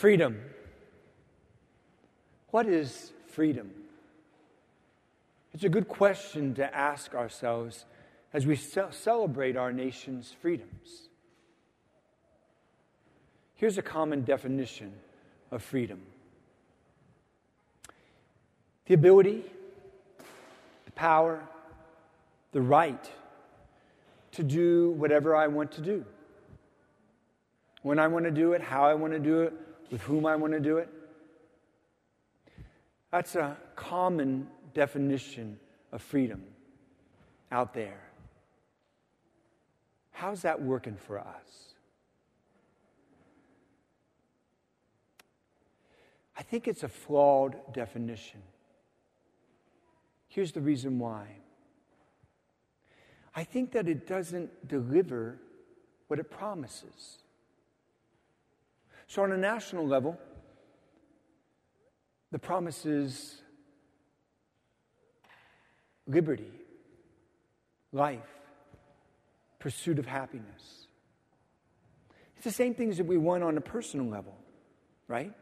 Freedom. What is freedom? It's a good question to ask ourselves as we ce- celebrate our nation's freedoms. Here's a common definition of freedom the ability, the power, the right to do whatever I want to do. When I want to do it, how I want to do it, with whom I want to do it. That's a common definition of freedom out there. How's that working for us? I think it's a flawed definition. Here's the reason why. I think that it doesn't deliver what it promises. So, on a national level, the promise is liberty, life, pursuit of happiness. It's the same things that we want on a personal level, right?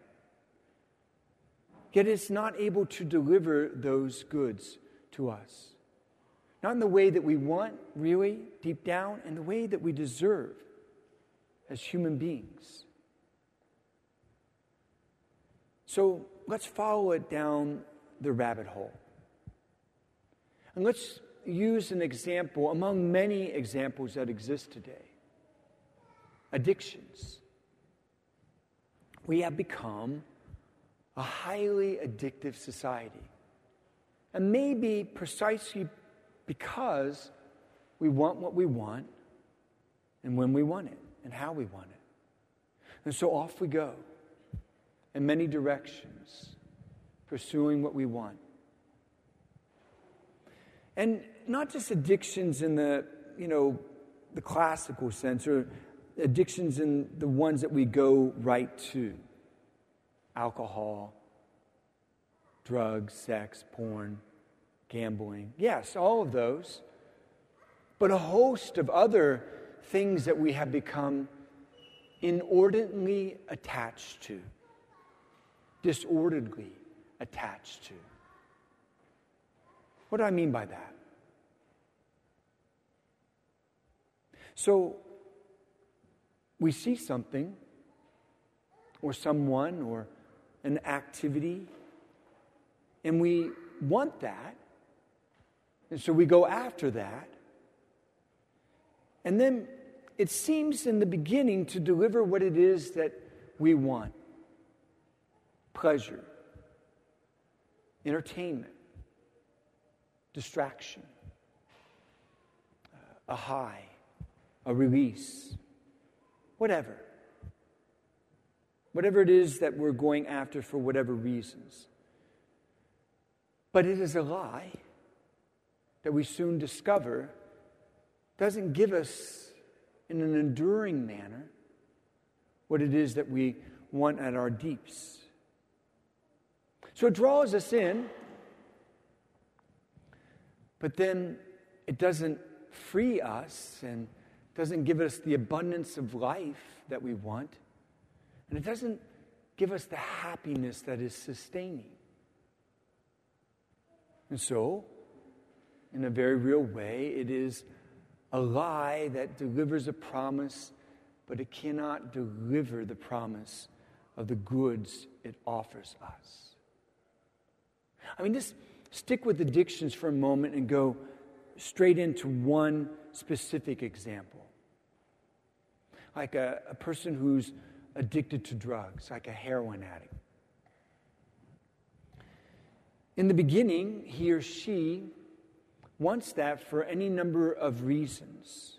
Yet it's not able to deliver those goods to us. Not in the way that we want, really, deep down, and the way that we deserve as human beings. So let's follow it down the rabbit hole. And let's use an example among many examples that exist today addictions. We have become a highly addictive society. And maybe precisely because we want what we want and when we want it and how we want it. And so off we go in many directions, pursuing what we want. And not just addictions in the, you know, the classical sense, or addictions in the ones that we go right to alcohol, drugs, sex, porn, gambling. Yes, all of those. But a host of other things that we have become inordinately attached to, disorderly attached to. What do I mean by that? So, we see something, or someone, or an activity, and we want that, and so we go after that. And then it seems in the beginning to deliver what it is that we want pleasure, entertainment, distraction, uh, a high, a release, whatever. Whatever it is that we're going after for whatever reasons. But it is a lie that we soon discover doesn't give us in an enduring manner what it is that we want at our deeps. So it draws us in, but then it doesn't free us and doesn't give us the abundance of life that we want, and it doesn't give us the happiness that is sustaining. And so, in a very real way. It is a lie that delivers a promise, but it cannot deliver the promise of the goods it offers us. I mean, just stick with addictions for a moment and go straight into one specific example. Like a, a person who's addicted to drugs, like a heroin addict. In the beginning, he or she wants that for any number of reasons.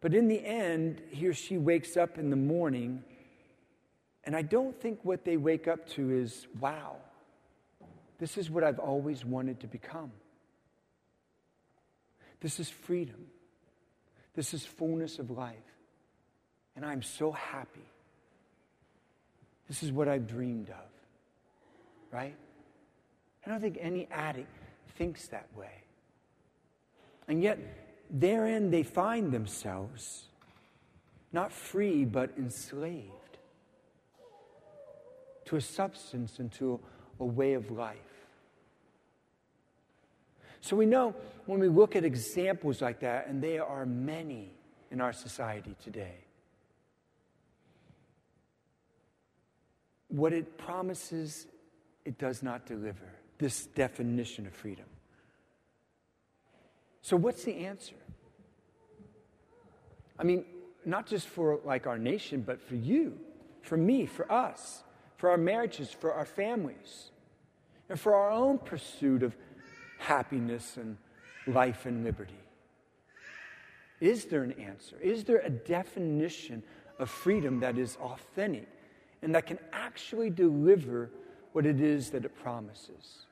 But in the end, he or she wakes up in the morning, and I don't think what they wake up to is, wow, this is what I've always wanted to become. This is freedom. This is fullness of life. And I'm so happy. This is what I've dreamed of. Right? I don't think any addict thinks that way. And yet, therein they find themselves not free but enslaved. to a substance, and to a way of life. So we know when we look at examples like that, and there are many in our society today, what it promises, it does not deliver. This definition of freedom. So, what's the answer? I mean, not just for like our nation, but for you, for me, for us, for our marriages, for our families, and for our own pursuit of happiness and life and liberty. Is there an answer? Is there a definition of freedom that is authentic and that can actually deliver what it is that it promises?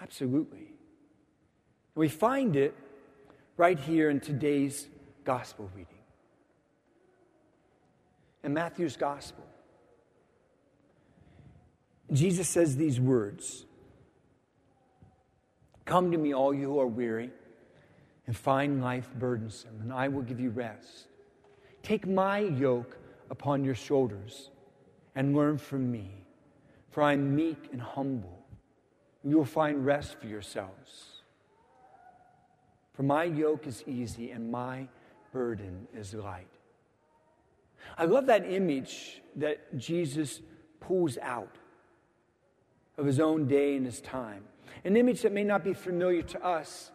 Absolutely. We find it right here in today's gospel reading. In Matthew's gospel, Jesus says these words Come to me, all you who are weary and find life burdensome, and I will give you rest. Take my yoke upon your shoulders and learn from me, for I am meek and humble. And You will find rest for yourselves. For my yoke is easy and my burden is light. I love that image that Jesus pulls out of his own day and his time. An image that may not be familiar to us.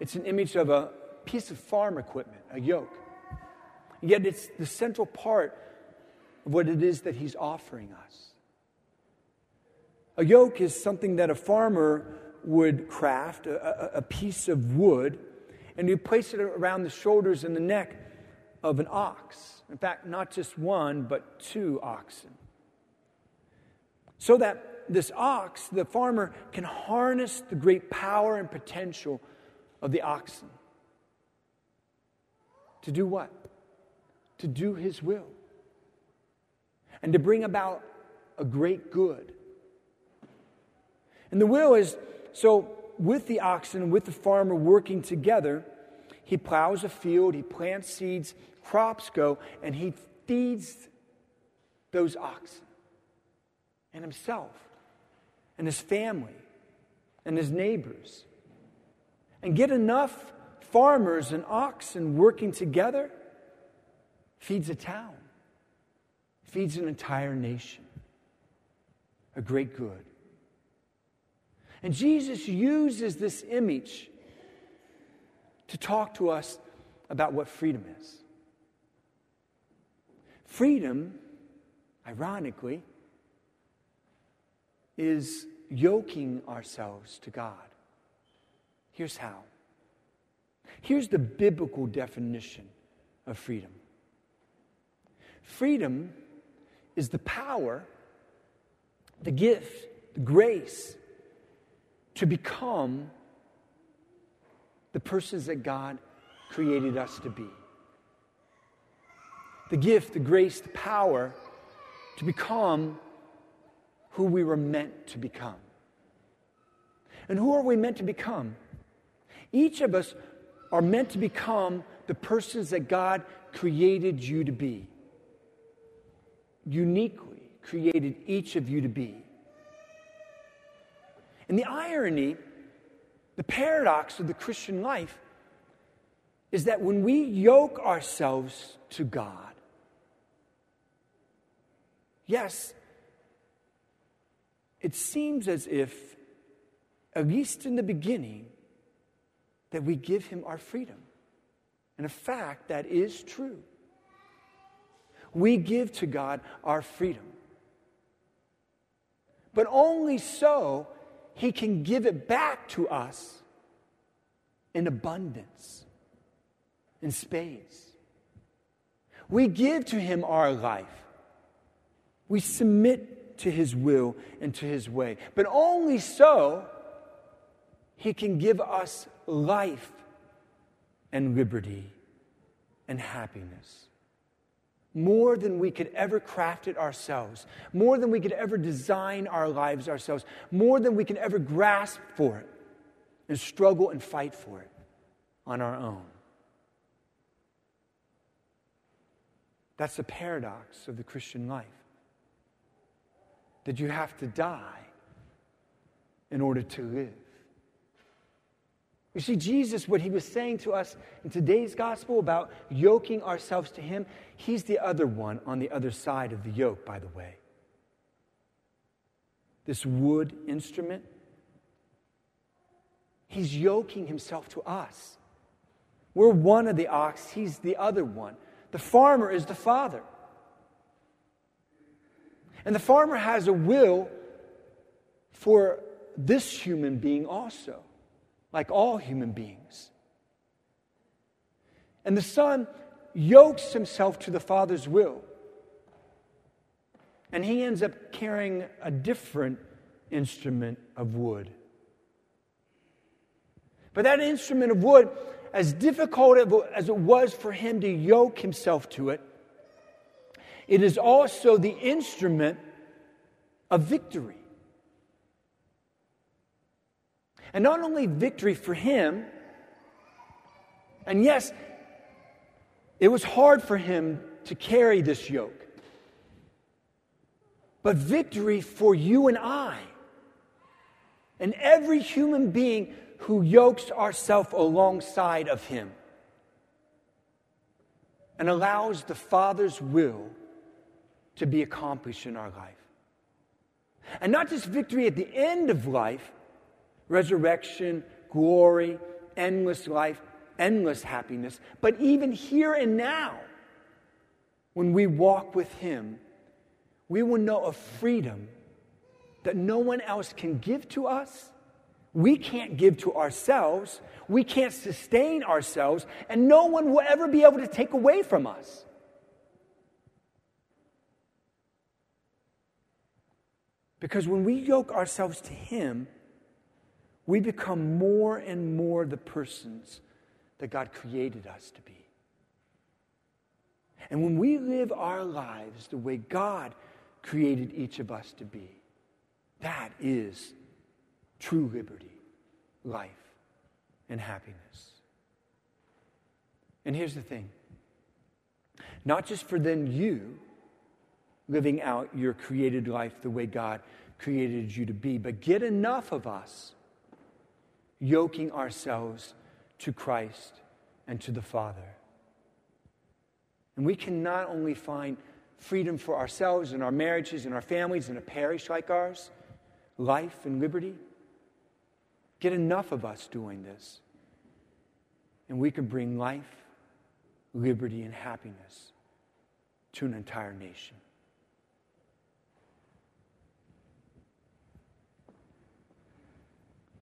It's an image of a piece of farm equipment, a yoke. Yet it's the central part of what it is that he's offering us. A yoke is something that a farmer would craft, a, a, a piece of wood, and you place it around the shoulders and the neck of an ox. In fact, not just one, but two oxen. So that this ox, the farmer, can harness the great power and potential of the oxen. To do what? To do his will. And to bring about a great good. And the will is so with the oxen, with the farmer working together, he plows a field, he plants seeds, crops go, and he feeds those oxen and himself and his family and his neighbors. And get enough farmers and oxen working together feeds a town, feeds an entire nation. A great good. And Jesus uses this image to talk to us about what freedom is. Freedom, ironically, is yoking ourselves to God. Here's how. Here's the biblical definition of freedom freedom is the power, the gift, the grace to become the persons that God created us to be. The gift, the grace, the power to become who we were meant to become. And who are we meant to become? Each of us are meant to become the persons that God created you to be. Uniquely created each of you to be. And the irony, the paradox of the Christian life, is that when we yoke ourselves to God, yes, it seems as if, at least in the beginning, that we give him our freedom. And a fact, that is true. We give to God our freedom. But only so he can give it back to us in abundance, in spades. We give to him our life. We submit to his will and to his way. But only so he can give us life and liberty and happiness. More than we could ever craft it ourselves, more than we could ever design our lives ourselves, more than we can ever grasp for it and struggle and fight for it on our own. That's the paradox of the Christian life. That you have to die in order to live. You see, Jesus, what he was saying to us in today's gospel about yoking ourselves to him, he's the other one on the other side of the yoke, by the way. This wood instrument, he's yoking himself to us. We're one of the ox, he's the other one. The farmer is the father. And the farmer has a will for this human being also like all human beings. And the Son yokes himself to the Father's will. And he ends up carrying a different instrument of wood. But that instrument of wood, as difficult as it was for him to yoke himself to it, it is also the instrument of victory. And not only victory for him, and yes, it was hard for him to carry this yoke, but victory for you and I, and every human being who yokes ourselves alongside of him and allows the Father's will to be accomplished in our life. And not just victory at the end of life, resurrection, glory, endless life, endless happiness. But even here and now, when we walk with Him, we will know a freedom that no one else can give to us. We can't give to ourselves. We can't sustain ourselves, and no one will ever be able to take away from us. Because when we yoke ourselves to Him, we become more and more the persons that God created us to be. And when we live our lives the way God created each of us to be, that is true liberty, life, and happiness. And here's the thing not just for then you living out your created life the way God created you to be, but get enough of us yoking ourselves to Christ and to the Father. And we can not only find freedom for ourselves and our marriages and our families in a parish like ours, life and liberty. Get enough of us doing this, and we can bring life, liberty, and happiness to an entire nation.